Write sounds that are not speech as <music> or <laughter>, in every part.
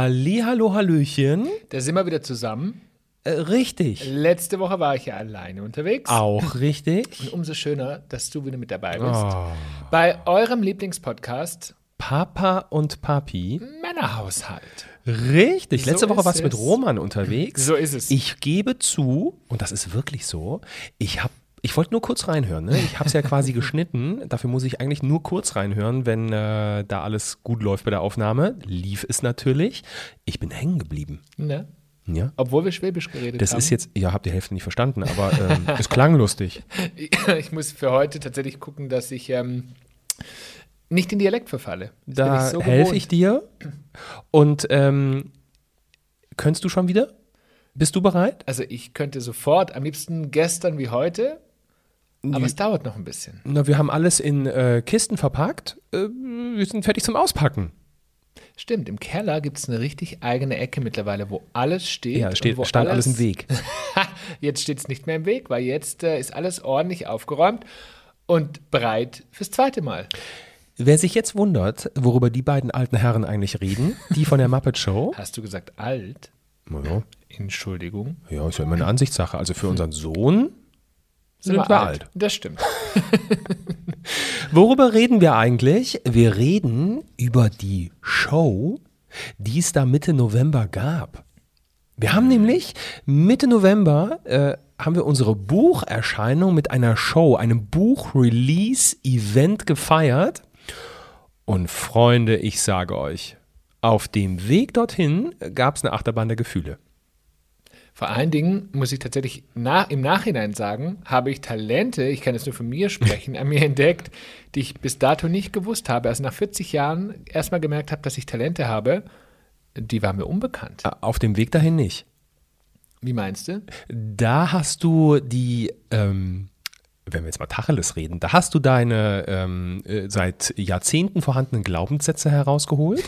Halli, hallo, hallöchen. Da sind wir wieder zusammen. Äh, richtig. Letzte Woche war ich ja alleine unterwegs. Auch richtig. Und umso schöner, dass du wieder mit dabei bist. Oh. Bei eurem Lieblingspodcast Papa und Papi. Männerhaushalt. Richtig. So Letzte Woche ist warst du mit. Roman unterwegs. So ist es. Ich gebe zu, und das ist wirklich so, ich habe ich wollte nur kurz reinhören. Ne? Ich habe es ja quasi <laughs> geschnitten. Dafür muss ich eigentlich nur kurz reinhören, wenn äh, da alles gut läuft bei der Aufnahme. Lief es natürlich. Ich bin hängen geblieben. Ne? Ja. Obwohl wir Schwäbisch geredet Das haben. ist jetzt, ja, habt ihr Hälfte nicht verstanden, aber ähm, es klang lustig. <laughs> Ich muss für heute tatsächlich gucken, dass ich ähm, nicht in Dialekt verfalle. Das Da so helfe ich dir. Und ähm, könntest du schon wieder? Bist du bereit? Also ich könnte sofort, am liebsten gestern wie heute, aber es dauert noch ein bisschen. Na, wir haben alles in äh, Kisten verpackt. Äh, wir sind fertig zum Auspacken. Stimmt, im Keller gibt es eine richtig eigene Ecke mittlerweile, wo alles steht. Ja, steht, wo stand alles im Weg. <laughs> Jetzt steht es nicht mehr im Weg, weil jetzt äh, ist alles ordentlich aufgeräumt und bereit fürs zweite Mal. Wer sich jetzt wundert, worüber die beiden alten Herren eigentlich reden, die von der Muppet Show. <laughs> Hast du gesagt alt? Ja, Entschuldigung. ja ist ja immer eine Ansichtssache. Also für unseren Sohn sind wir alt. Das stimmt. <laughs> Worüber reden wir eigentlich? Wir reden über die Show, die es da Mitte November gab. Wir haben nämlich Mitte November äh, haben wir unsere Bucherscheinung mit einer Show, einem Buch-Release-Event gefeiert. Und Freunde, ich sage euch, auf dem Weg dorthin gab es eine Achterbahn der Gefühle. Vor allen Dingen muss ich tatsächlich na, im Nachhinein sagen, habe ich Talente, ich kann jetzt nur von mir sprechen, an mir entdeckt, die ich bis dato nicht gewusst habe. Also nach 40 Jahren erstmal gemerkt habe, dass ich Talente habe, die waren mir unbekannt. Äh, Auf dem Weg dahin nicht. Wie meinst du? Da hast du die, ähm, wenn wir jetzt mal Tacheles reden, da hast du deine ähm, äh, seit Jahrzehnten vorhandenen Glaubenssätze herausgeholt,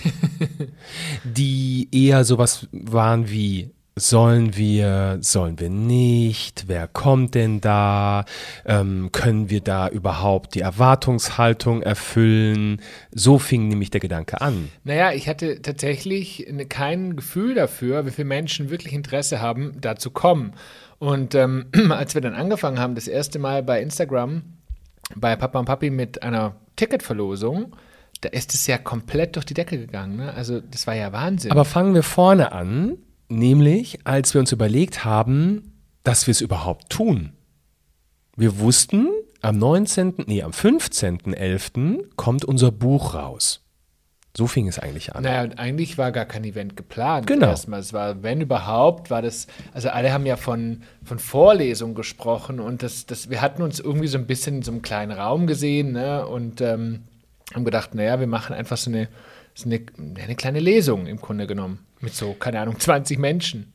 <laughs> die eher sowas waren wie Sollen wir, sollen wir nicht? Wer kommt denn da? Ähm, können wir da überhaupt die Erwartungshaltung erfüllen? So fing nämlich der Gedanke an. Naja, ich hatte tatsächlich ne- kein Gefühl dafür, wie viele Menschen wirklich Interesse haben, da zu kommen. Und ähm, <clears throat> als wir dann angefangen haben, das erste Mal bei Instagram, bei Papa und Papi mit einer Ticketverlosung, da ist es ja komplett durch die Decke gegangen. Ne? Also das war ja Wahnsinn. Aber fangen wir vorne an, nämlich als wir uns überlegt haben, dass wir es überhaupt tun. Wir wussten, am 19., nee, am 15.11. kommt unser Buch raus. So fing es eigentlich an. Naja, und eigentlich war gar kein Event geplant. Genau. Erstmal. Es war, wenn überhaupt, war das, also alle haben ja von, von Vorlesungen gesprochen und das, das, wir hatten uns irgendwie so ein bisschen in so einem kleinen Raum gesehen ne, und ähm, haben gedacht, naja, wir machen einfach so eine, so eine, eine kleine Lesung im Grunde genommen. Mit so, keine Ahnung, 20 Menschen.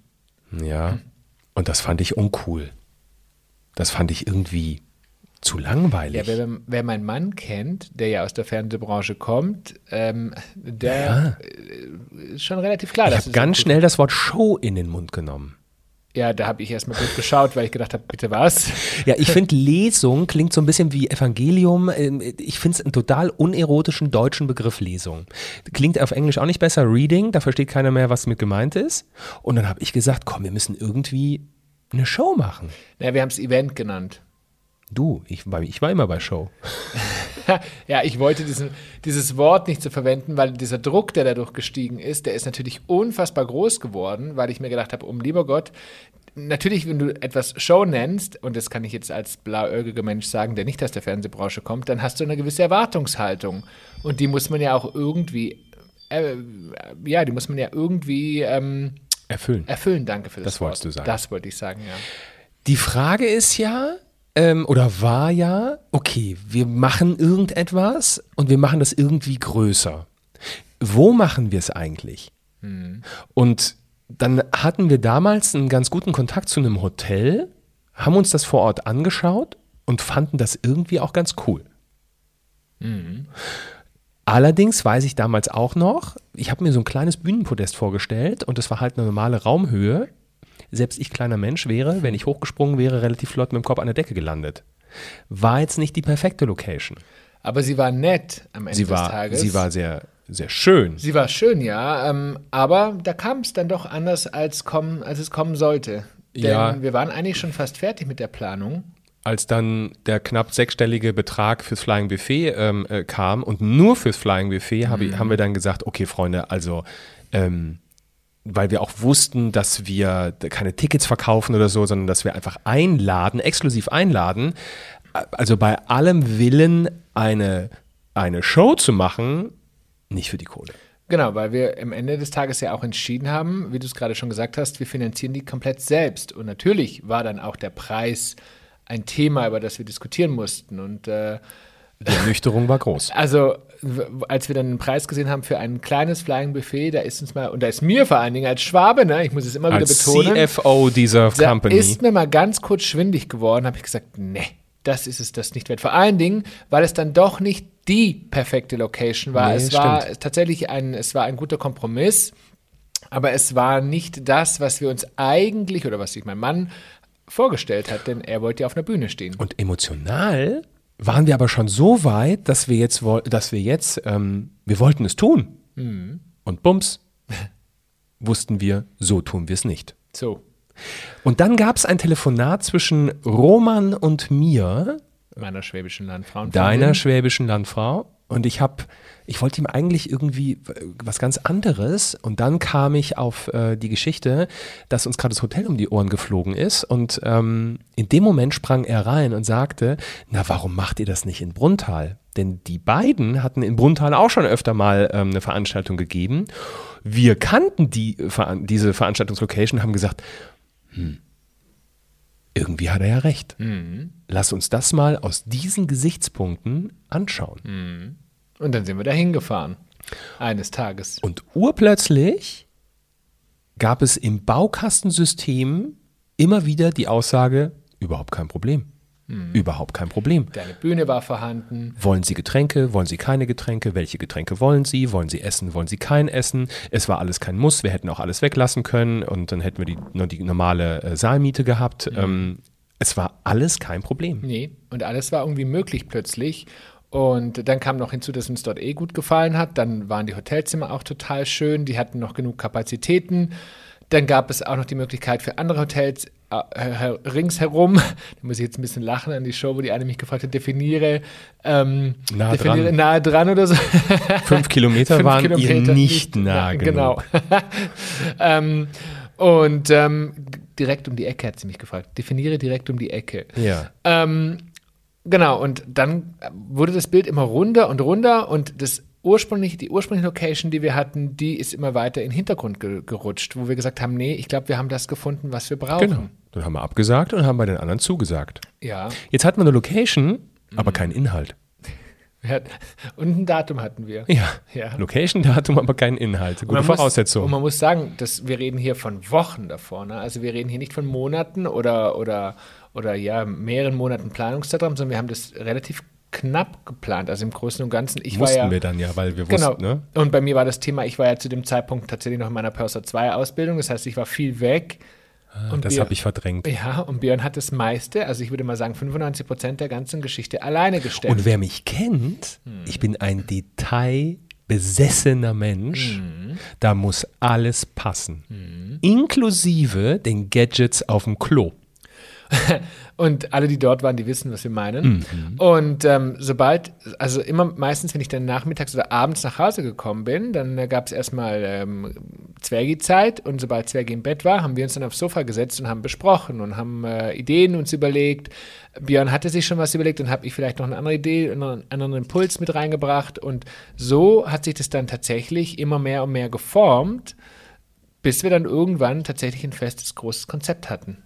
Ja. Und das fand ich uncool. Das fand ich irgendwie zu langweilig. Ja, wer, wer meinen Mann kennt, der ja aus der Fernsehbranche kommt, ähm, der äh, ist schon relativ klar. ich habe ganz schnell das Wort Show in den Mund genommen. Ja, da habe ich erstmal gut geschaut, weil ich gedacht habe, bitte was? Ja, ich finde Lesung klingt so ein bisschen wie Evangelium. Ähm, Ich finde es einen total unerotischen deutschen Begriff Lesung. Klingt auf Englisch auch nicht besser. Reading, da versteht keiner mehr, was mit gemeint ist. Und dann habe ich gesagt, komm, wir müssen irgendwie eine Show machen. Ja, wir haben es Event genannt. Du, ich war, ich war immer bei Show. <laughs> <laughs> ja, ich wollte diesen, dieses Wort nicht so verwenden, weil dieser Druck, der dadurch gestiegen ist, der ist natürlich unfassbar groß geworden, weil ich mir gedacht habe, um lieber Gott, natürlich, wenn du etwas Show nennst, und das kann ich jetzt als blauäugiger Mensch sagen, der nicht aus der Fernsehbranche kommt, dann hast du eine gewisse Erwartungshaltung. Und die muss man ja auch irgendwie, äh, ja, die muss man ja irgendwie ähm, Erfüllen. erfüllen. Danke für das, Das Wort. wolltest du sagen. Das wollte ich sagen, ja. Die Frage ist ja, ähm, oder war ja, okay, wir machen irgendetwas und wir machen das irgendwie größer. Wo machen wir es eigentlich? Und dann hatten wir damals einen ganz guten Kontakt zu einem Hotel, haben uns das vor Ort angeschaut und fanden das irgendwie auch ganz cool. Allerdings weiß ich damals auch noch, ich habe mir so ein kleines Bühnenpodest vorgestellt und das war halt eine normale Raumhöhe. Selbst ich kleiner Mensch wäre, wenn ich hochgesprungen wäre, relativ flott mit dem Kopf an der Decke gelandet. War jetzt nicht die perfekte Location. Aber sie war nett am Ende Sie des war, Tages. sie war sehr, sehr schön. Sie war schön, ja. Ähm, aber da kam es dann doch anders, als, kommen, als es kommen sollte. Denn Ja. wir waren eigentlich schon fast fertig mit der Planung. Als dann der knapp sechsstellige Betrag fürs Flying Buffet ähm, äh, kam und nur fürs Flying Buffet hab ich, haben wir dann gesagt, okay, Freunde, also ähm, weil wir auch wussten, dass wir keine Tickets verkaufen oder so, sondern dass wir einfach einladen, exklusiv einladen. Also bei allem Willen, eine, eine Show zu machen, nicht für die Kohle. Genau, weil wir am Ende des Tages ja auch entschieden haben, wie du es gerade schon gesagt hast, wir finanzieren die komplett selbst. Und natürlich war dann auch der Preis ein Thema, über das wir diskutieren mussten. Und äh, Die Ernüchterung war groß. also, als wir dann einen Preis gesehen haben für ein kleines Flying Buffet, da ist uns mal, und da ist mir vor allen Dingen als Schwabe, ne, ich muss es immer wieder Als betonen, CFO dieser da Company. ist mir mal ganz kurz schwindig geworden, habe ich gesagt, nee, das ist es das nicht wert. Vor allen Dingen, weil es dann doch nicht die perfekte Location war. Nee, es war stimmt. tatsächlich ein, es war ein guter Kompromiss, aber es war nicht das, was wir uns eigentlich oder was sich mein Mann vorgestellt hat, denn er wollte ja auf einer Bühne stehen. Und emotional waren wir aber schon so weit, dass wir jetzt, dass wir jetzt, ähm, wir wollten es tun. Und bums, <laughs> wussten wir, so tun wir es nicht. So, Und dann gab es ein Telefonat zwischen Roman und mir, meiner schwäbischen Landfrau. deiner schwäbischen Landfrau. Und ich habe, ich wollte ihm eigentlich irgendwie was ganz anderes. Und dann kam ich auf äh, die Geschichte, dass uns gerade das Hotel um die Ohren geflogen ist. Und ähm, in dem Moment sprang er rein und sagte, na, warum macht ihr das nicht in Bruntal? Denn die beiden hatten in Bruntal auch schon öfter mal ähm, eine Veranstaltung gegeben. Wir kannten die, diese Veranstaltungslocation, haben gesagt, hm, irgendwie hat er ja recht. Lass uns das mal aus diesen Gesichtspunkten anschauen. Und dann sind wir da hingefahren. Eines Tages. Und urplötzlich gab es im Baukastensystem immer wieder die Aussage, überhaupt kein Problem. Überhaupt kein Problem. Deine Bühne war vorhanden. Wollen Sie Getränke? Wollen Sie keine Getränke? Welche Getränke wollen Sie? Wollen Sie essen? Wollen Sie kein Essen? Es war alles kein Muss. Wir hätten auch alles weglassen können und dann hätten wir die, nur die normale äh, Saalmiete gehabt. Ähm, es war alles kein Problem. Nee, und alles war irgendwie möglich plötzlich. Und dann kam noch hinzu, dass uns dort eh gut gefallen hat. Dann waren die Hotelzimmer auch total schön. Die hatten noch genug Kapazitäten. Dann gab es auch noch die Möglichkeit für andere Hotels ringsherum. <laughs> Da muss ich jetzt ein bisschen lachen an die Show, wo die eine mich gefragt hat, definiere, ähm, Nahe definiere dran. nahe dran oder so. <laughs> Fünf Kilometer Fünf waren Kilometer ihr nicht nah na- genug. Genau. <laughs> ähm, und ähm, direkt um die Ecke hat sie mich gefragt. Definiere direkt um die Ecke. Ja. Ähm, genau, und dann wurde das Bild immer runder und runder und das ursprünglich, die ursprüngliche Location, die wir hatten, die ist immer weiter in den Hintergrund ge gerutscht, wo wir gesagt haben, nee, ich glaube, wir haben das gefunden, was wir brauchen. Genau. Dann haben wir abgesagt und haben bei den anderen zugesagt. Ja. Jetzt hatten wir eine Location, aber keinen Inhalt. <laughs> Hatten, und ein Datum hatten wir. Ja. Ja. Location, Datum, aber keinen Inhalt. Gute Man Voraussetzung. Muss, und man muss sagen, dass wir reden hier von Wochen davor. Ne? Also wir reden hier nicht von Monaten oder, oder, oder ja, mehreren Monaten Planungszeitraum, sondern wir haben das relativ knapp geplant. Also im Großen und Ganzen. Ich Mussten ja, wir dann ja, weil wir Genau. wussten, ne? Und bei mir war das Thema, ich war ja zu dem Zeitpunkt tatsächlich noch in meiner Purser 2 Ausbildung. Das heißt, ich war viel weg. Und Das habe ich verdrängt. Ja, und Björn hat das meiste, also ich würde mal sagen 95 Prozent der ganzen Geschichte alleine gestellt. Und wer mich kennt, Hm. ich bin ein detailbesessener Mensch. Hm. Da muss alles passen. Inklusive den Gadgets auf dem Klo. <laughs> Und alle, die dort waren, die wissen, was wir meinen. Und ähm, sobald, also immer meistens, wenn ich dann nachmittags oder abends nach Hause gekommen bin, dann äh, gab es erstmal ähm, Zwergi-Zeit und sobald Zwergi im Bett war, haben wir uns dann aufs Sofa gesetzt und haben besprochen und haben äh, Ideen uns überlegt. Björn hatte sich schon was überlegt, dann habe ich vielleicht noch eine andere Idee, einen anderen Impuls mit reingebracht und so hat sich das dann tatsächlich immer mehr und mehr geformt, bis wir dann irgendwann tatsächlich ein festes, großes Konzept hatten.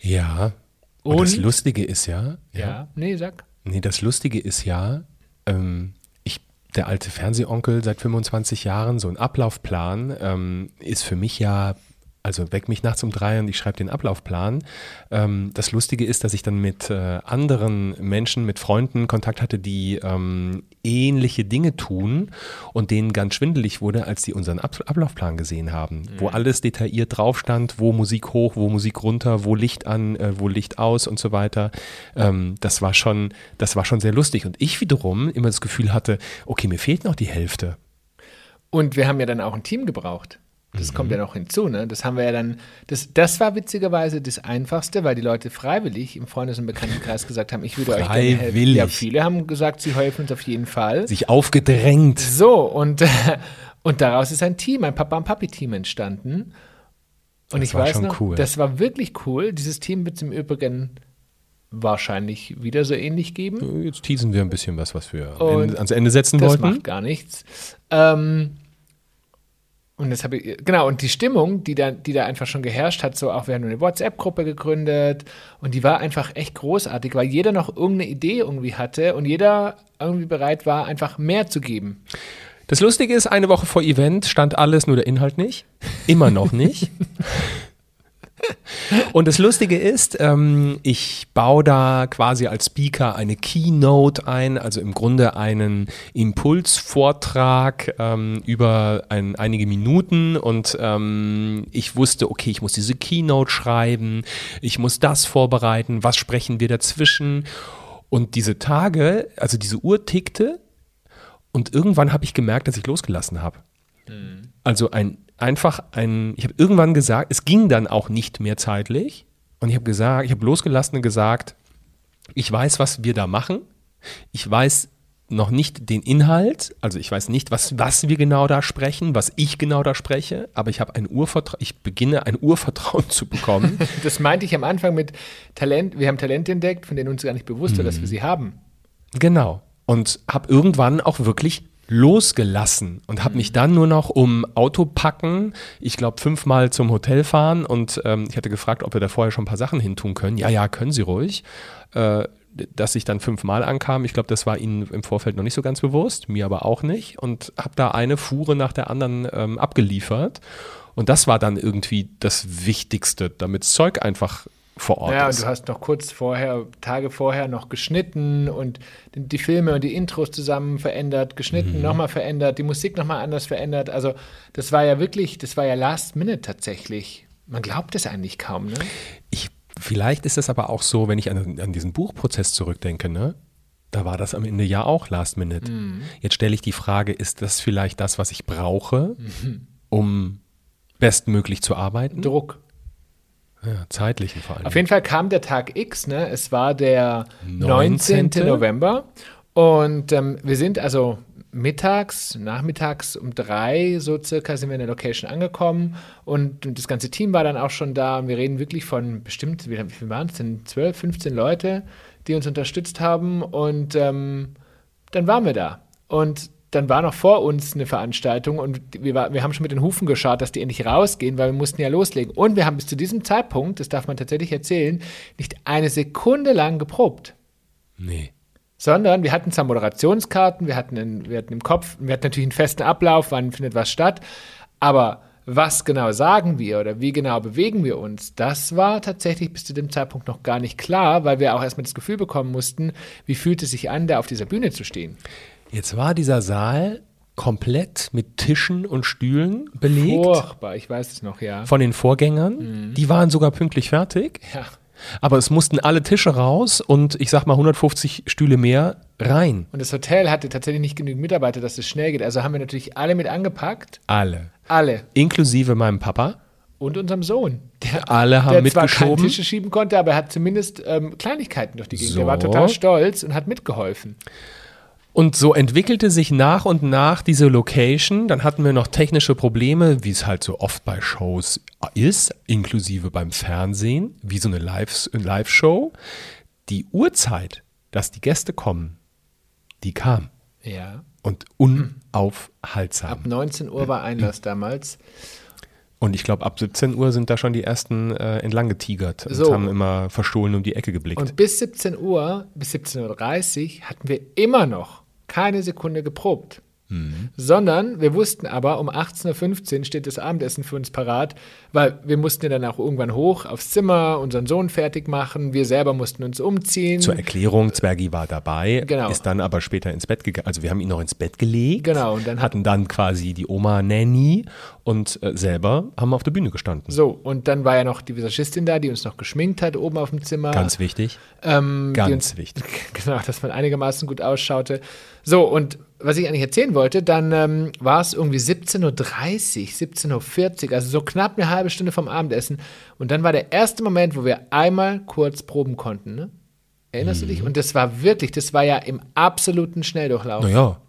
Ja. Und, das Und? Lustige ist ja, Ja, nee, sag. Nee, das Lustige ist ja, ähm, ich, der alte Fernsehonkel seit 25 Jahren, so ein Ablaufplan ähm, ist für mich ja Also weck mich nachts um drei und ich schreibe den Ablaufplan. Ähm, das Lustige ist, dass ich dann mit äh, anderen Menschen, mit Freunden Kontakt hatte, die ähm, ähnliche Dinge tun und denen ganz schwindelig wurde, als die unseren Ab Ablaufplan gesehen haben, mhm. wo alles detailliert drauf stand, wo Musik hoch, wo Musik runter, wo Licht an, äh, wo Licht aus und so weiter. Ähm, das war schon, das war schon sehr lustig. Und ich wiederum immer das Gefühl hatte, okay, mir fehlt noch die Hälfte. Und wir haben ja dann auch ein Team gebraucht. Das mhm. kommt ja noch hinzu, ne? Das haben wir ja dann, das, das war witzigerweise das Einfachste, weil die Leute freiwillig im Freundes- und Bekanntenkreis gesagt haben, ich würde euch gerne helfen. Ja, viele haben gesagt, sie helfen uns auf jeden Fall. Sich aufgedrängt. So, und, <laughs> und daraus ist ein Team, ein Papa- und Papi-Team entstanden. Und das ich weiß noch, cool. das war wirklich cool. Dieses Team wird es im Übrigen wahrscheinlich wieder so ähnlich geben. Jetzt teasen wir ein bisschen was, was wir ans Ende setzen das wollten. Das macht gar nichts. Ähm, und das habe ich, genau, und die Stimmung, die da, die da einfach schon geherrscht hat, so auch wir haben eine WhatsApp-Gruppe gegründet und die war einfach echt großartig, weil jeder noch irgendeine Idee irgendwie hatte und jeder irgendwie bereit war, einfach mehr zu geben. Das Lustige ist, eine Woche vor Event stand alles, nur der Inhalt nicht. Immer noch nicht. <laughs> Und das Lustige ist, ähm, ich baue da quasi als Speaker eine Keynote ein, also im Grunde einen Impulsvortrag ähm, über ein, einige Minuten. Und ähm, ich wusste, okay, ich muss diese Keynote schreiben, ich muss das vorbereiten, was sprechen wir dazwischen. Und diese Tage, also diese Uhr tickte und irgendwann habe ich gemerkt, dass ich losgelassen habe. Mhm. Also ein einfach ein, ich habe irgendwann gesagt, es ging dann auch nicht mehr zeitlich. Und ich habe gesagt, ich habe losgelassen und gesagt, ich weiß, was wir da machen. Ich weiß noch nicht den Inhalt, also ich weiß nicht, was, was wir genau da sprechen, was ich genau da spreche, aber ich habe ein Urvertrauen, ich beginne ein Urvertrauen <laughs> zu bekommen. <laughs> das meinte ich am Anfang mit Talent, wir haben Talent entdeckt, von denen uns gar nicht bewusst war, mhm. dass wir sie haben. Genau. Und habe irgendwann auch wirklich losgelassen und habe mich dann nur noch um Auto packen, ich glaube fünfmal zum Hotel fahren und ähm, ich hatte gefragt, ob wir da vorher schon ein paar Sachen hintun können. Ja, ja, können Sie ruhig. Äh, dass ich dann fünfmal ankam, ich glaube, das war Ihnen im Vorfeld noch nicht so ganz bewusst, mir aber auch nicht und habe da eine Fuhre nach der anderen ähm, abgeliefert. Und das war dann irgendwie das Wichtigste, damit Zeug einfach vor Ort ja, ist. Ja, du hast noch kurz vorher, Tage vorher noch geschnitten und die Filme und die Intros zusammen verändert, geschnitten, mhm. nochmal verändert, die Musik nochmal anders verändert. Also das war ja wirklich, das war ja Last Minute tatsächlich. Man glaubt es eigentlich kaum, ne? Ich, vielleicht ist es aber auch so, wenn ich an, an diesen Buchprozess zurückdenke, ne? Da war das am Ende ja auch Last Minute. Mhm. Jetzt stelle ich die Frage, ist das vielleicht das, was ich brauche, mhm. um bestmöglich zu arbeiten? Druck. Ja, zeitlichen vor allem. Auf jeden Fall kam der Tag X, ne? Es war der 19. 19. November. Und ähm, wir sind also mittags, nachmittags um drei so circa sind wir in der Location angekommen und, das ganze Team war dann auch schon da und wir reden wirklich von bestimmt, wie, wie waren es denn, 12, 15 Leute, die uns unterstützt haben und ähm, dann waren wir da. Und dann war noch vor uns eine Veranstaltung und wir, war, wir haben schon mit den Hufen geschaut, dass die endlich rausgehen, weil wir mussten ja loslegen. Und wir haben bis zu diesem Zeitpunkt, das darf man tatsächlich erzählen, nicht eine Sekunde lang geprobt. Nee. Sondern wir hatten zwar Moderationskarten, wir hatten, einen, wir hatten im Kopf, wir hatten natürlich einen festen Ablauf, wann findet was statt, aber was genau sagen wir oder wie genau bewegen wir uns, das war tatsächlich bis zu dem Zeitpunkt noch gar nicht klar, weil wir auch erstmal das Gefühl bekommen mussten, wie fühlt es sich an, da auf dieser Bühne zu stehen. Jetzt war dieser Saal komplett mit Tischen und Stühlen belegt. Furchtbar, ich weiß es noch, ja. Von den Vorgängern. Mhm. Die waren sogar pünktlich fertig. Ja. Aber es mussten alle Tische raus und ich sag mal 150 Stühle mehr rein. Und das Hotel hatte tatsächlich nicht genügend Mitarbeiter, dass es schnell geht. Also haben wir natürlich alle mit angepackt. Alle. Alle. Inklusive meinem Papa. Und unserem Sohn. Der, Alle haben der mitgeschoben. zwar keine Tische schieben konnte, aber er hat zumindest ähm, Kleinigkeiten durch die Gegend. So. Er war total stolz und hat mitgeholfen. Und so entwickelte sich nach und nach diese Location. Dann hatten wir noch technische Probleme, wie es halt so oft bei Shows ist, inklusive beim Fernsehen, wie so eine Live-Show. Die Uhrzeit, dass die Gäste kommen, die kam. Ja. Und unaufhaltsam. Ab 19 Uhr war Einlass damals. Und ich glaube, ab 17 Uhr sind da schon die ersten äh, entlang getigert und so. haben immer verstohlen um die Ecke geblickt. Und bis 17 Uhr, bis 17.30 Uhr hatten wir immer noch keine Sekunde geprobt. Sondern wir wussten aber, um 18.15 Uhr steht das Abendessen für uns parat, weil wir mussten ja dann auch irgendwann hoch aufs Zimmer, unseren Sohn fertig machen, wir selber mussten uns umziehen. Zur Erklärung, Zwergi war dabei, Genau. ist dann aber später ins Bett gegangen. Also wir haben ihn noch ins Bett gelegt. Genau, und dann hat- hatten dann quasi die Oma Nanny und äh, selber haben auf der Bühne gestanden. So, und dann war ja noch die Visagistin da, die uns noch geschminkt hat oben auf dem Zimmer. Ganz wichtig. ähm, Ganz uns, wichtig. <laughs> Genau, dass man einigermaßen gut ausschaute. So, und was ich eigentlich erzählen wollte, dann ähm, war es irgendwie 17.30 Uhr, 17.40 Uhr, also so knapp eine halbe Stunde vom Abendessen. Und dann war der erste Moment, wo wir einmal kurz proben konnten. Ne? Erinnerst Mhm. du dich? Und das war wirklich, das war ja im absoluten Schnelldurchlauf. Naja,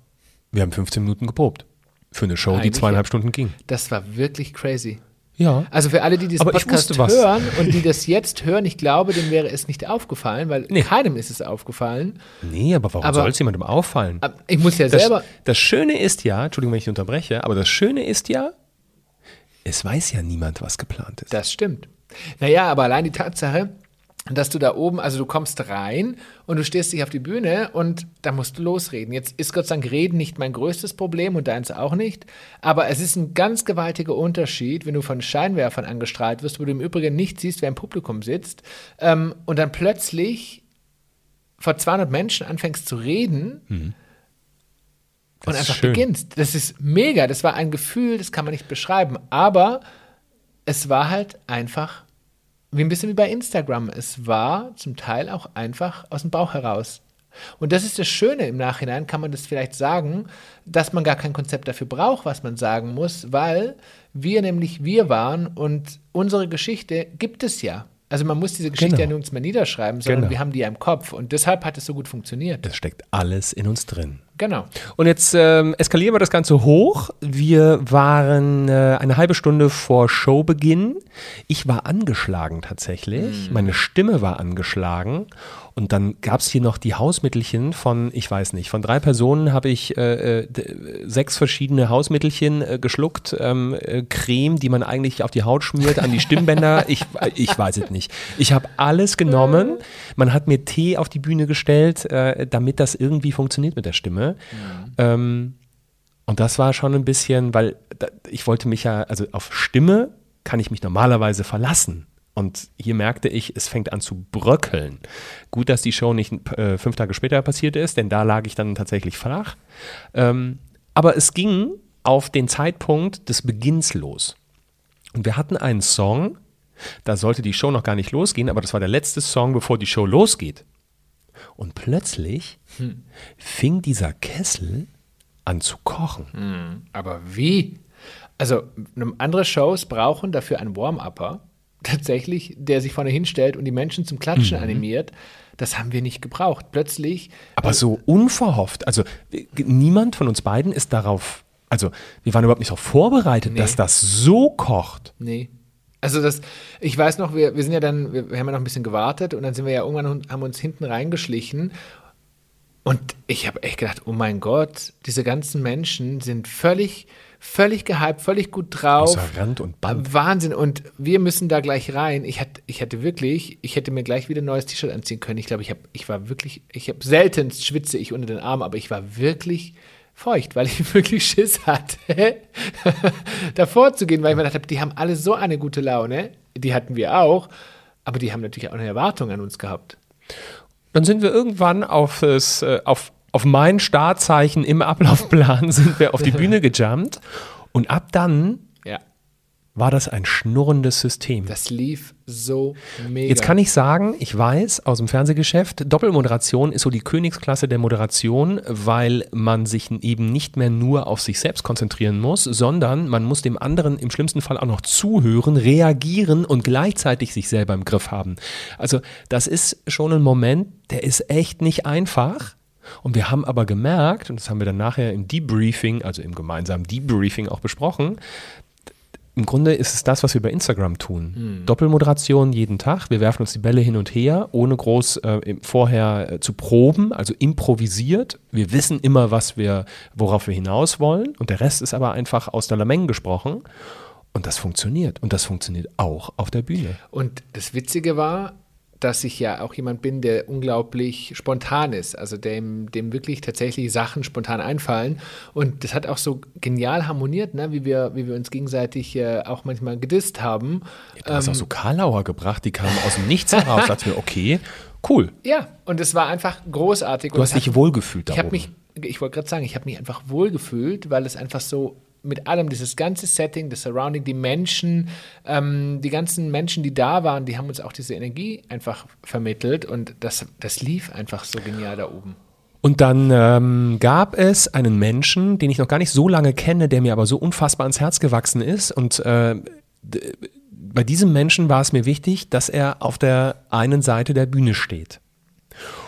wir haben 15 Minuten geprobt. Für eine Show, die Eigentlich zweieinhalb Stunden ging. Das war wirklich crazy. Ja. Also für alle, die diesen Podcast hören und die das jetzt hören, ich glaube, denen wäre es nicht aufgefallen, weil Nee. keinem ist es aufgefallen. Nee, aber warum soll es jemandem auffallen? Ich muss ja Das, selber. das Schöne ist ja, Entschuldigung, wenn ich unterbreche, aber das Schöne ist ja, es weiß ja niemand, was geplant ist. Das stimmt. Naja, aber allein die Tatsache, dass du da oben, also du kommst rein und du stehst dich auf die Bühne und da musst du losreden. Jetzt ist Gott sei Dank Reden nicht mein größtes Problem und deins auch nicht, aber es ist ein ganz gewaltiger Unterschied, wenn du von Scheinwerfern angestrahlt wirst, wo du im Übrigen nicht siehst, wer im Publikum sitzt ähm, und dann plötzlich vor 200 Menschen anfängst zu reden und Mhm. Ist einfach schön. beginnst. Das ist mega. Das war ein Gefühl, das kann man nicht beschreiben. Aber es war halt einfach wie ein bisschen wie bei Instagram. Es war zum Teil auch einfach aus dem Bauch heraus. Und das ist das Schöne im Nachhinein, kann man das vielleicht sagen, dass man gar kein Konzept dafür braucht, was man sagen muss, weil wir nämlich wir waren und unsere Geschichte gibt es ja. Also man muss diese Geschichte Genau. ja nirgends mehr niederschreiben, sondern Genau. wir haben die ja im Kopf und deshalb hat es so gut funktioniert. Es steckt alles in uns drin. Genau. Und jetzt ähm, eskalieren wir das Ganze hoch. Wir waren äh, eine halbe Stunde vor Showbeginn. Ich war angeschlagen tatsächlich. Meine Stimme war angeschlagen. Und dann gab es hier noch die Hausmittelchen von, ich weiß nicht, von drei Personen habe ich äh, äh, sechs verschiedene Hausmittelchen äh, geschluckt. Ähm, äh, Creme, die man eigentlich auf die Haut schmiert, an die Stimmbänder. <laughs> ich, ich weiß es nicht. Ich habe alles genommen. Man hat mir Tee auf die Bühne gestellt, äh, damit das irgendwie funktioniert mit der Stimme. Ähm, und das war schon ein bisschen, weil da, ich wollte mich ja, also auf Stimme kann ich mich normalerweise verlassen. Und hier merkte ich, es fängt an zu bröckeln. Gut, dass die Show nicht äh, fünf Tage später passiert ist, denn da lag ich dann tatsächlich flach. Ähm, aber es ging auf den Zeitpunkt des Beginns los. Und wir hatten einen Song, da sollte die Show noch gar nicht losgehen, aber das war der letzte Song, bevor die Show losgeht. Und plötzlich fing dieser Kessel an zu kochen. Aber wie? Also andere Shows brauchen dafür einen Warm-Upper, tatsächlich, der sich vorne hinstellt und die Menschen zum Klatschen Mhm. animiert. Das haben wir nicht gebraucht. Plötzlich, Aber so unverhofft. Also w- niemand von uns beiden ist darauf, also wir waren überhaupt nicht darauf vorbereitet, dass das so kocht. nee. Also das, ich weiß noch, wir, wir sind ja dann, wir, wir haben ja noch ein bisschen gewartet und dann sind wir ja irgendwann haben uns hinten reingeschlichen und ich habe echt gedacht, oh mein Gott, diese ganzen Menschen sind völlig, völlig gehypt, völlig gut drauf. Außer Rand und Band. Wahnsinn. Und wir müssen da gleich rein. Ich hatte, ich hatte wirklich, ich hätte mir gleich wieder ein neues T-Shirt anziehen können. Ich glaube, ich habe, ich war wirklich, ich habe seltenst schwitze ich unter den Armen, aber ich war wirklich feucht, weil ich <laughs> wirklich Schiss hatte, <laughs> davor zu gehen, weil ich mir gedacht habe, die haben alle so eine gute Laune. Die hatten wir auch, aber die haben natürlich auch eine Erwartung an uns gehabt. Dann sind wir irgendwann auf, das, äh, auf, auf mein Startzeichen im Ablaufplan <laughs> sind wir auf die Bühne gejumpt und ab dann Ja, war das ein schnurrendes System. das lief so mega. Jetzt kann ich sagen, ich weiß aus dem Fernsehgeschäft, Doppelmoderation ist so die Königsklasse der Moderation, weil man sich eben nicht mehr nur auf sich selbst konzentrieren muss, sondern man muss dem anderen im schlimmsten Fall auch noch zuhören, reagieren und gleichzeitig sich selber im Griff haben. Also das ist schon ein Moment, der ist echt nicht einfach. Und wir haben aber gemerkt, und das haben wir dann nachher im Debriefing, also im gemeinsamen Debriefing auch besprochen, im Grunde ist es das, was wir bei Instagram tun. Doppelmoderation jeden Tag. Wir werfen uns die Bälle hin und her, ohne groß äh, vorher äh, zu proben, also improvisiert. Wir wissen immer, was wir, worauf wir hinaus wollen. Und der Rest ist aber einfach aus der Lameng gesprochen. Und das funktioniert. Und das funktioniert auch auf der Bühne. Und das Witzige war, dass ich ja auch jemand bin, der unglaublich spontan ist, also dem, dem wirklich tatsächlich Sachen spontan einfallen. Und das hat auch so genial harmoniert, ne? wie, wir, wie wir uns gegenseitig äh, auch manchmal gedisst haben. Ja, du hast auch so Karlauer gebracht, die kamen aus dem Nichts heraus. Da dachte mir, okay, cool. Ja, und es war einfach großartig. Du und hast dich wohlgefühlt da Ich habe oben. mich, ich wollte gerade sagen, ich habe mich einfach wohlgefühlt, weil es einfach so mit allem, dieses ganze Setting, das Surrounding, die Menschen, ähm, die ganzen Menschen, die da waren, die haben uns auch diese Energie einfach vermittelt und das, das lief einfach so genial da oben. Und dann ähm, gab es einen Menschen, den ich noch gar nicht so lange kenne, der mir aber so unfassbar ans Herz gewachsen ist. Und äh, bei diesem Menschen war es mir wichtig, dass er auf der einen Seite der Bühne steht.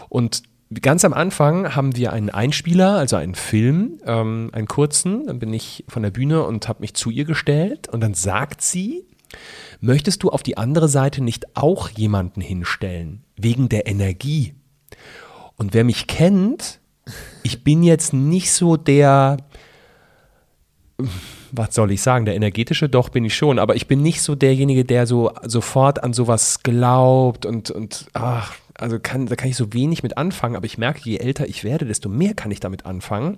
Und ganz am Anfang haben wir einen Einspieler, also einen Film, ähm, einen kurzen. Dann bin ich von der Bühne und habe mich zu ihr gestellt. Und dann sagt sie, möchtest du auf die andere Seite nicht auch jemanden hinstellen? Wegen der Energie. Und wer mich kennt, ich bin jetzt nicht so der, was soll ich sagen, der energetische, doch bin ich schon, aber ich bin nicht so derjenige, der so sofort an sowas glaubt und, und ach, also kann, da kann ich so wenig mit anfangen, aber ich merke, je älter ich werde, desto mehr kann ich damit anfangen.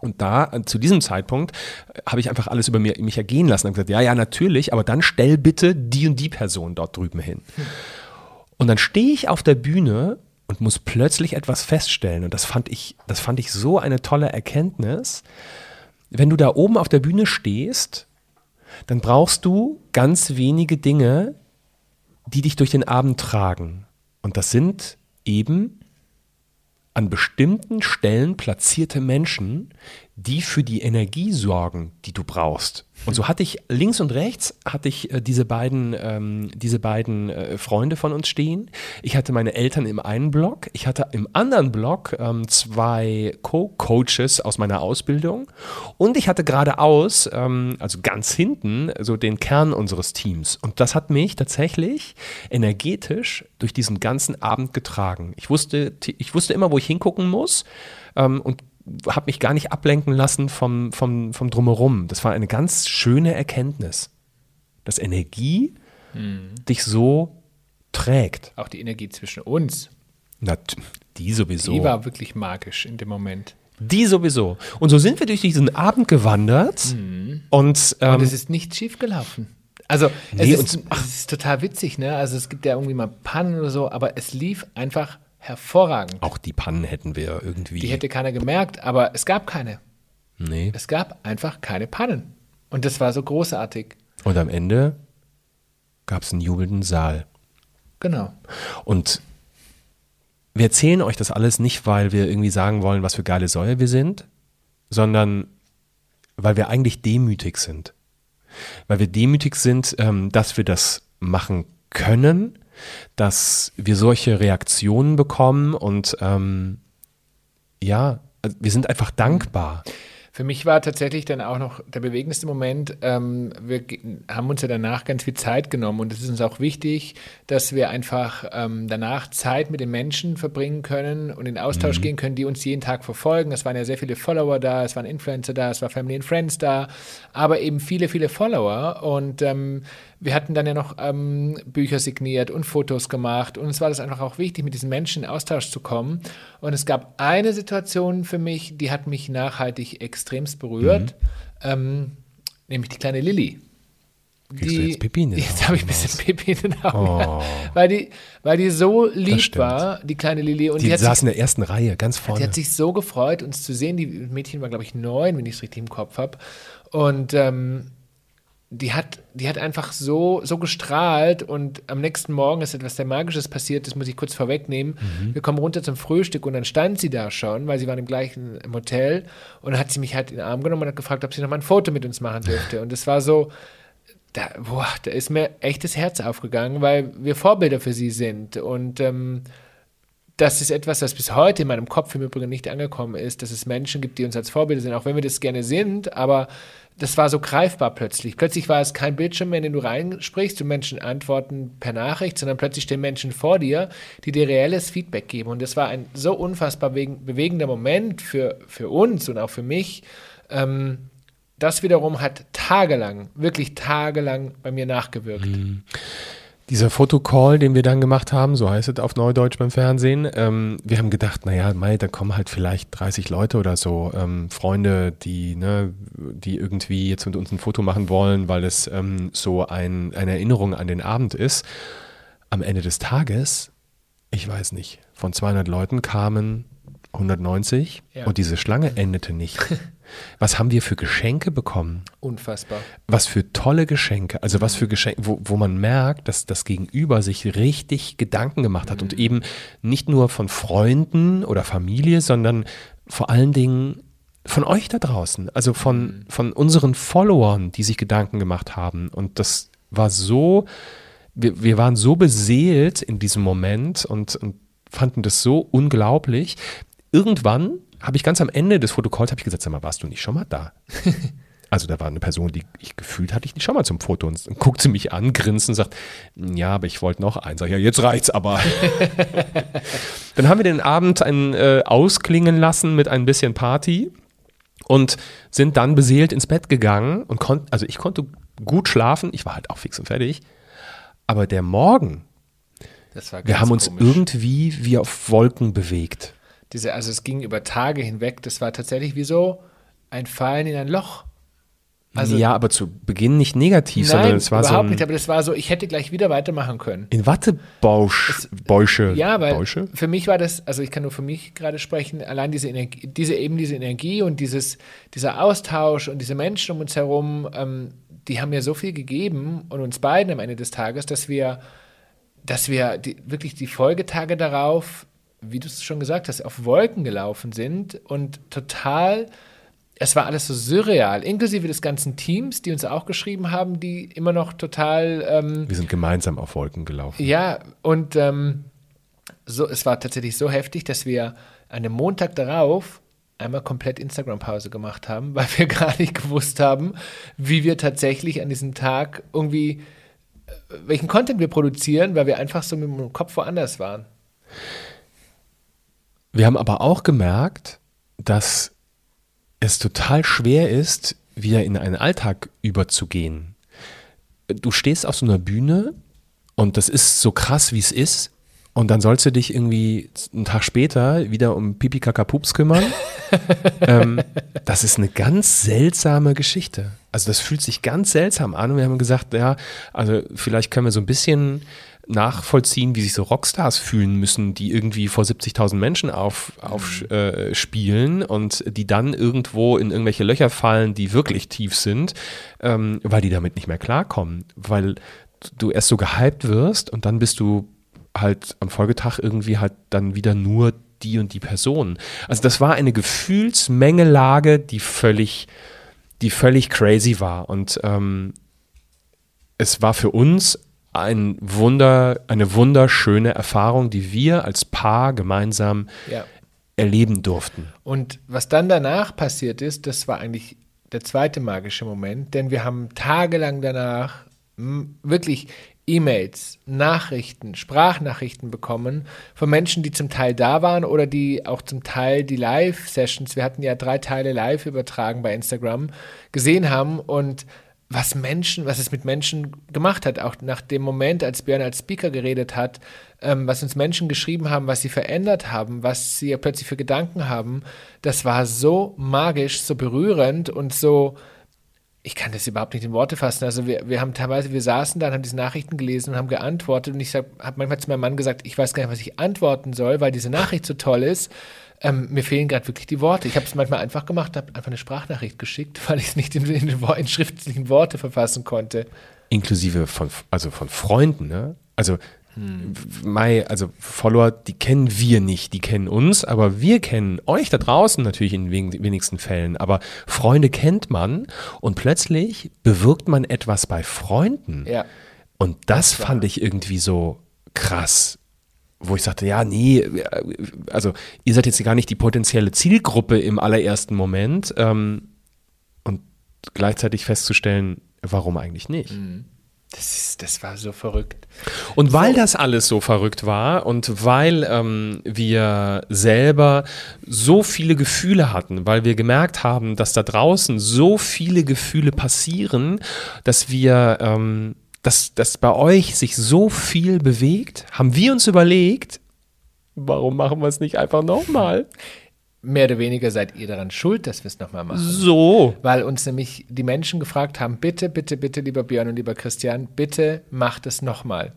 Und da, äh, zu diesem Zeitpunkt, äh, habe ich einfach alles über mir, mich ergehen lassen und gesagt, ja, ja, natürlich, aber dann stell bitte die und die Person dort drüben hin. Und dann stehe ich auf der Bühne und muss plötzlich etwas feststellen. Und das fand ich, das fand ich so eine tolle Erkenntnis. Wenn du da oben auf der Bühne stehst, dann brauchst du ganz wenige Dinge, die dich durch den Abend tragen. Und das sind eben an bestimmten Stellen platzierte Menschen, die für die Energie sorgen, die du brauchst. Und so hatte ich links und rechts hatte ich äh, diese beiden, ähm, diese beiden äh, Freunde von uns stehen. Ich hatte meine Eltern im einen Block. Ich hatte im anderen Block ähm, zwei Co-Coaches aus meiner Ausbildung. Und ich hatte geradeaus, ähm, also ganz hinten, so den Kern unseres Teams. Und das hat mich tatsächlich energetisch durch diesen ganzen Abend getragen. Ich wusste, ich wusste immer, wo ich hingucken muss. Ähm, und habe mich gar nicht ablenken lassen vom, vom, vom Drumherum. Das war eine ganz schöne Erkenntnis, dass Energie dich so trägt. Auch die Energie zwischen uns, Na, die sowieso. die war wirklich magisch in dem Moment. Die sowieso. Und so sind wir durch diesen Abend gewandert und, ähm, Und es ist nicht schief gelaufen. Also es, Nee, ist, und- es ist total witzig, ne? Also es gibt ja irgendwie mal Pannen oder so, aber es lief einfach hervorragend. auch die Pannen hätten wir irgendwie. Die hätte keiner gemerkt, aber es gab keine. nee. Es gab einfach keine Pannen. Und das war so großartig. Und am Ende gab es einen jubelnden Saal. Genau. Und wir erzählen euch das alles nicht, weil wir irgendwie sagen wollen, was für geile Säue wir sind, sondern weil wir eigentlich demütig sind. Weil wir demütig sind, ähm, dass wir das machen können, dass wir solche Reaktionen bekommen und ähm, ja, wir sind einfach dankbar. Für mich war tatsächlich dann auch noch der bewegendste Moment. Ähm, wir haben uns ja danach ganz viel Zeit genommen und es ist uns auch wichtig, dass wir einfach ähm, danach Zeit mit den Menschen verbringen können und in Austausch gehen können, die uns jeden Tag verfolgen. Es waren ja sehr viele Follower da, es waren Influencer da, es war Family and Friends da, aber eben viele, viele Follower und ähm, wir hatten dann ja noch ähm, Bücher signiert und Fotos gemacht und uns war das einfach auch wichtig, mit diesen Menschen in Austausch zu kommen. Und es gab eine Situation für mich, die hat mich nachhaltig extremst berührt, ähm, nämlich die kleine Lilly. Kriegst du jetzt Pipi in den Jetzt habe ich ein bisschen Pipi in den Augen. Ja. Weil, die, weil die so lieb war, die kleine Lilly. Und die, Die hat sich saß in der ersten Reihe, ganz die vorne. hat sich so gefreut, uns zu sehen. Die Mädchen war, glaube ich, neun, wenn ich es richtig im Kopf habe. Und ähm, die hat, die hat einfach so, so gestrahlt und am nächsten Morgen ist etwas sehr Magisches passiert, das muss ich kurz vorwegnehmen. Wir kommen runter zum Frühstück und dann stand sie da schon, weil sie waren im gleichen im Hotel und dann hat sie mich halt in den Arm genommen und hat gefragt, ob sie noch mal ein Foto mit uns machen dürfte. <laughs> Und es war so, da, boah, da ist mir echt das Herz aufgegangen, weil wir Vorbilder für sie sind und ähm, das ist etwas, das bis heute in meinem Kopf im Übrigen nicht angekommen ist, dass es Menschen gibt, die uns als Vorbilder sind, auch wenn wir das gerne sind, aber das war so greifbar plötzlich. Plötzlich war es kein Bildschirm mehr, in den du reinsprichst und Menschen antworten per Nachricht, sondern plötzlich stehen Menschen vor dir, die dir reelles Feedback geben. Und das war ein so unfassbar bewegen- bewegender Moment für, für uns und auch für mich. Ähm, das wiederum hat tagelang, wirklich tagelang bei mir nachgewirkt. Dieser Fotocall, den wir dann gemacht haben, so heißt es auf Neudeutsch beim Fernsehen, ähm, wir haben gedacht, naja, Mai, da kommen halt vielleicht 30 Leute oder so, ähm, Freunde, die, ne, die irgendwie jetzt mit uns ein Foto machen wollen, weil es ähm, so ein, eine Erinnerung an den Abend ist. Am Ende des Tages, ich weiß nicht, von 200 Leuten kamen 190 Ja. und diese Schlange endete nicht. <laughs> Was haben wir für Geschenke bekommen? Unfassbar. Was für tolle Geschenke, also was für Geschenke, wo, wo man merkt, dass das Gegenüber sich richtig Gedanken gemacht hat und eben nicht nur von Freunden oder Familie, sondern vor allen Dingen von euch da draußen, also von, von unseren Followern, die sich Gedanken gemacht haben. Und das war so, wir, wir waren so beseelt in diesem Moment und, und fanden das so unglaublich. Irgendwann habe ich ganz am Ende des Fotocalls habe ich gesagt, sag mal, warst du nicht schon mal da? <laughs> Also da war eine Person, die ich gefühlt hatte ich nicht schon mal zum Foto und dann guckt sie mich an, grinst und sagt, ja, aber ich wollte noch eins. Sag ich, ja, jetzt reicht's aber. <laughs> dann haben wir den Abend ein, äh, ausklingen lassen mit ein bisschen Party und sind dann beseelt ins Bett gegangen und konnten, also ich konnte gut schlafen, ich war halt auch fix und fertig. Aber der Morgen, wir haben uns komisch. irgendwie wie auf Wolken bewegt. Diese, also es ging über Tage hinweg. Das war tatsächlich wie so ein Fallen in ein Loch. Also ja, aber zu Beginn nicht negativ, sondern nein, es war so überhaupt ein, nicht. Aber das war so, ich hätte gleich wieder weitermachen können. in Wattebausch, Bäusche, Ja, weil Bäusche? für mich war das, also ich kann nur für mich gerade sprechen, allein diese Energie, diese eben diese Energie und dieses, dieser Austausch und diese Menschen um uns herum, ähm, die haben mir so viel gegeben und uns beiden am Ende des Tages, dass wir, dass wir die, wirklich die Folgetage darauf, wie du es schon gesagt hast, auf Wolken gelaufen sind und total, es war alles so surreal, inklusive des ganzen Teams, die uns auch geschrieben haben, die immer noch total ähm, Wir sind gemeinsam auf Wolken gelaufen. ja, und ähm, so, es war tatsächlich so heftig, dass wir an dem Montag darauf einmal komplett Instagram-Pause gemacht haben, <laughs> weil wir gar nicht gewusst haben, wie wir tatsächlich an diesem Tag irgendwie, äh, welchen Content wir produzieren, weil wir einfach so mit dem Kopf woanders waren. Wir haben aber auch gemerkt, dass es total schwer ist, wieder in einen Alltag überzugehen. Du stehst auf so einer Bühne und das ist so krass, wie es ist. Und dann sollst du dich irgendwie einen Tag später wieder um Pipi Kaka Pups kümmern. <laughs> ähm, das ist eine ganz seltsame Geschichte. Also das fühlt sich ganz seltsam an. Und wir haben gesagt, ja, also vielleicht können wir so ein bisschen nachvollziehen, wie sich so Rockstars fühlen müssen, die irgendwie vor 70.000 Menschen auf, auf äh, spielen und die dann irgendwo in irgendwelche Löcher fallen, die wirklich tief sind, ähm, weil die damit nicht mehr klarkommen, weil du erst so gehypt wirst und dann bist du halt am Folgetag irgendwie halt dann wieder nur die und die Person. Also das war eine Gefühlsmengelage, die völlig, die völlig crazy war. Und ähm, es war für uns ein Wunder, eine wunderschöne Erfahrung, die wir als Paar gemeinsam Ja. erleben durften. Und was dann danach passiert ist, das war eigentlich der zweite magische Moment, denn wir haben tagelang danach m, wirklich E-Mails, Nachrichten, Sprachnachrichten bekommen von Menschen, die zum Teil da waren oder die auch zum Teil die Live-Sessions, wir hatten ja drei Teile live übertragen bei Instagram, gesehen haben und was Menschen, was es mit Menschen gemacht hat, auch nach dem Moment, als Björn als Speaker geredet hat, ähm, was uns Menschen geschrieben haben, was sie verändert haben, was sie ja plötzlich für Gedanken haben, das war so magisch, so berührend und so, ich kann das überhaupt nicht in Worte fassen. Also wir, wir haben teilweise, wir saßen da und haben diese Nachrichten gelesen und haben geantwortet und ich habe manchmal zu meinem Mann gesagt, ich weiß gar nicht, was ich antworten soll, weil diese Nachricht so toll ist. Ähm, mir fehlen gerade wirklich die Worte. Ich habe es manchmal einfach gemacht, habe einfach eine Sprachnachricht geschickt, <laughs> weil ich es nicht in, in, in schriftlichen Worte verfassen konnte. Inklusive von, also von Freunden, ne? Also, Mai, also Follower, die kennen wir nicht, die kennen uns, aber wir kennen euch da draußen natürlich in wenigsten Fällen. Aber Freunde kennt man und plötzlich bewirkt man etwas bei Freunden. Ja. Und das, Das fand ich irgendwie so krass, wo ich sagte, ja, nee, also ihr seid jetzt gar nicht die potenzielle Zielgruppe im allerersten Moment ähm, und gleichzeitig festzustellen, warum eigentlich nicht. Das, ist, das war so verrückt. Und weil das alles so verrückt war und weil ähm, wir selber so viele Gefühle hatten, weil wir gemerkt haben, dass da draußen so viele Gefühle passieren, dass wir ähm, dass, dass bei euch sich so viel bewegt, haben wir uns überlegt, warum machen wir es nicht einfach nochmal? Mehr oder weniger seid ihr daran schuld, dass wir es nochmal machen. So. Weil uns nämlich die Menschen gefragt haben, bitte, bitte, bitte, lieber Björn und lieber Christian, bitte macht es nochmal.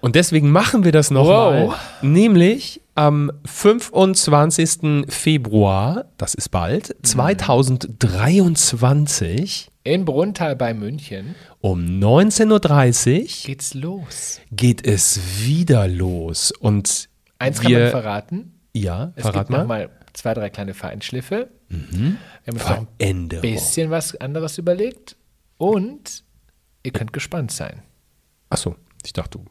Und deswegen machen wir das nochmal. Wow. Nämlich am 25. Februar, das ist bald, 2023 In Brunntal bei München um 19.30 Uhr geht's los. geht es wieder los. Und Eins kann wir, man verraten. Ja, Es verrat gibt mal. nochmal zwei, drei kleine Feinschliffe. Wir haben uns noch ein bisschen was anderes überlegt. Und ihr könnt gespannt sein. Achso, ich dachte, du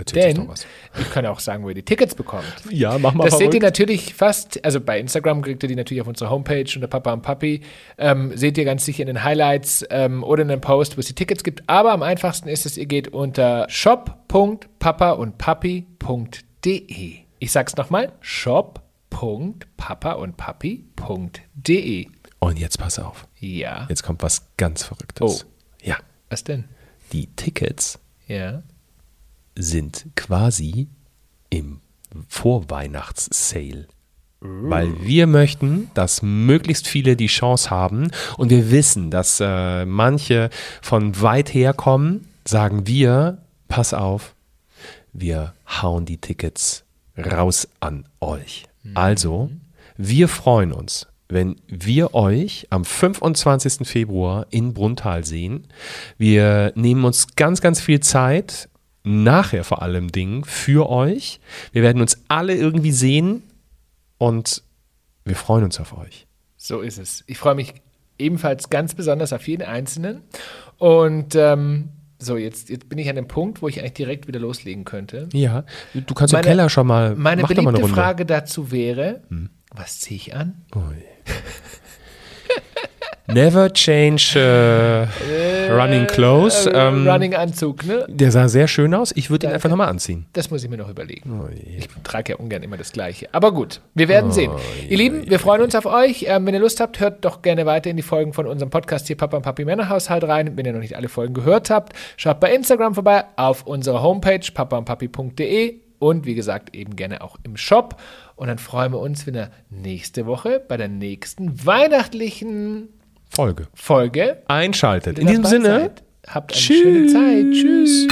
erzählst Denn was. ich kann auch sagen, wo ihr die Tickets bekommt. Ja, mach mal Das seht ihr verrückt. natürlich fast, also bei Instagram kriegt ihr die natürlich auf unserer Homepage unter Papa und Papi. Ähm, seht ihr ganz sicher in den Highlights ähm, oder in einem Post, wo es die Tickets gibt. Aber am einfachsten ist es, ihr geht unter shop.papaundpapi.de. Ich sag's nochmal: shop.papaundpapi.de. Und jetzt pass auf. Ja. Jetzt kommt was ganz Verrücktes. Oh. Ja, Was denn? die Tickets Ja. Sind quasi im Vorweihnachtssale. Weil wir möchten, dass möglichst viele die Chance haben und wir wissen, dass äh, manche von weit her kommen, sagen wir, pass auf, wir hauen die Tickets raus an euch. Also, wir freuen uns, wenn wir euch am 25. Februar in Brunntal sehen. Wir nehmen uns ganz, ganz viel Zeit, nachher vor allem Dingen, für euch. Wir werden uns alle irgendwie sehen und wir freuen uns auf euch. So ist es. Ich freue mich ebenfalls ganz besonders auf jeden Einzelnen. Und ähm, so, jetzt, jetzt bin ich an dem Punkt, wo ich eigentlich direkt wieder loslegen könnte. Ja, du kannst Meine- im Keller schon mal. Meine mach mal beliebte. Hm. Frage dazu wäre, was ziehe ich an? Ui. <laughs> Never change äh, running clothes. Äh, Ähm, Running Anzug, ne? Der sah sehr schön aus. Ich würde ihn einfach nochmal anziehen. Das muss ich mir noch überlegen. Ui. Ich trage ja ungern immer das Gleiche. Aber gut, wir werden sehen. Ihr Lieben, wir freuen uns auf euch. Ähm, wenn ihr Lust habt, hört doch gerne weiter in die Folgen von unserem Podcast hier Papa und Papi Männerhaushalt rein. Wenn ihr noch nicht alle Folgen gehört habt, schaut bei Instagram vorbei auf unserer Homepage papaundpapi.de und wie gesagt eben gerne auch im Shop. Und dann freuen wir uns, wenn ihr nächste Woche bei der nächsten weihnachtlichen Folge. Folge Einschaltet. In diesem Sinne. seid. Habt eine schöne Zeit. Tschüss.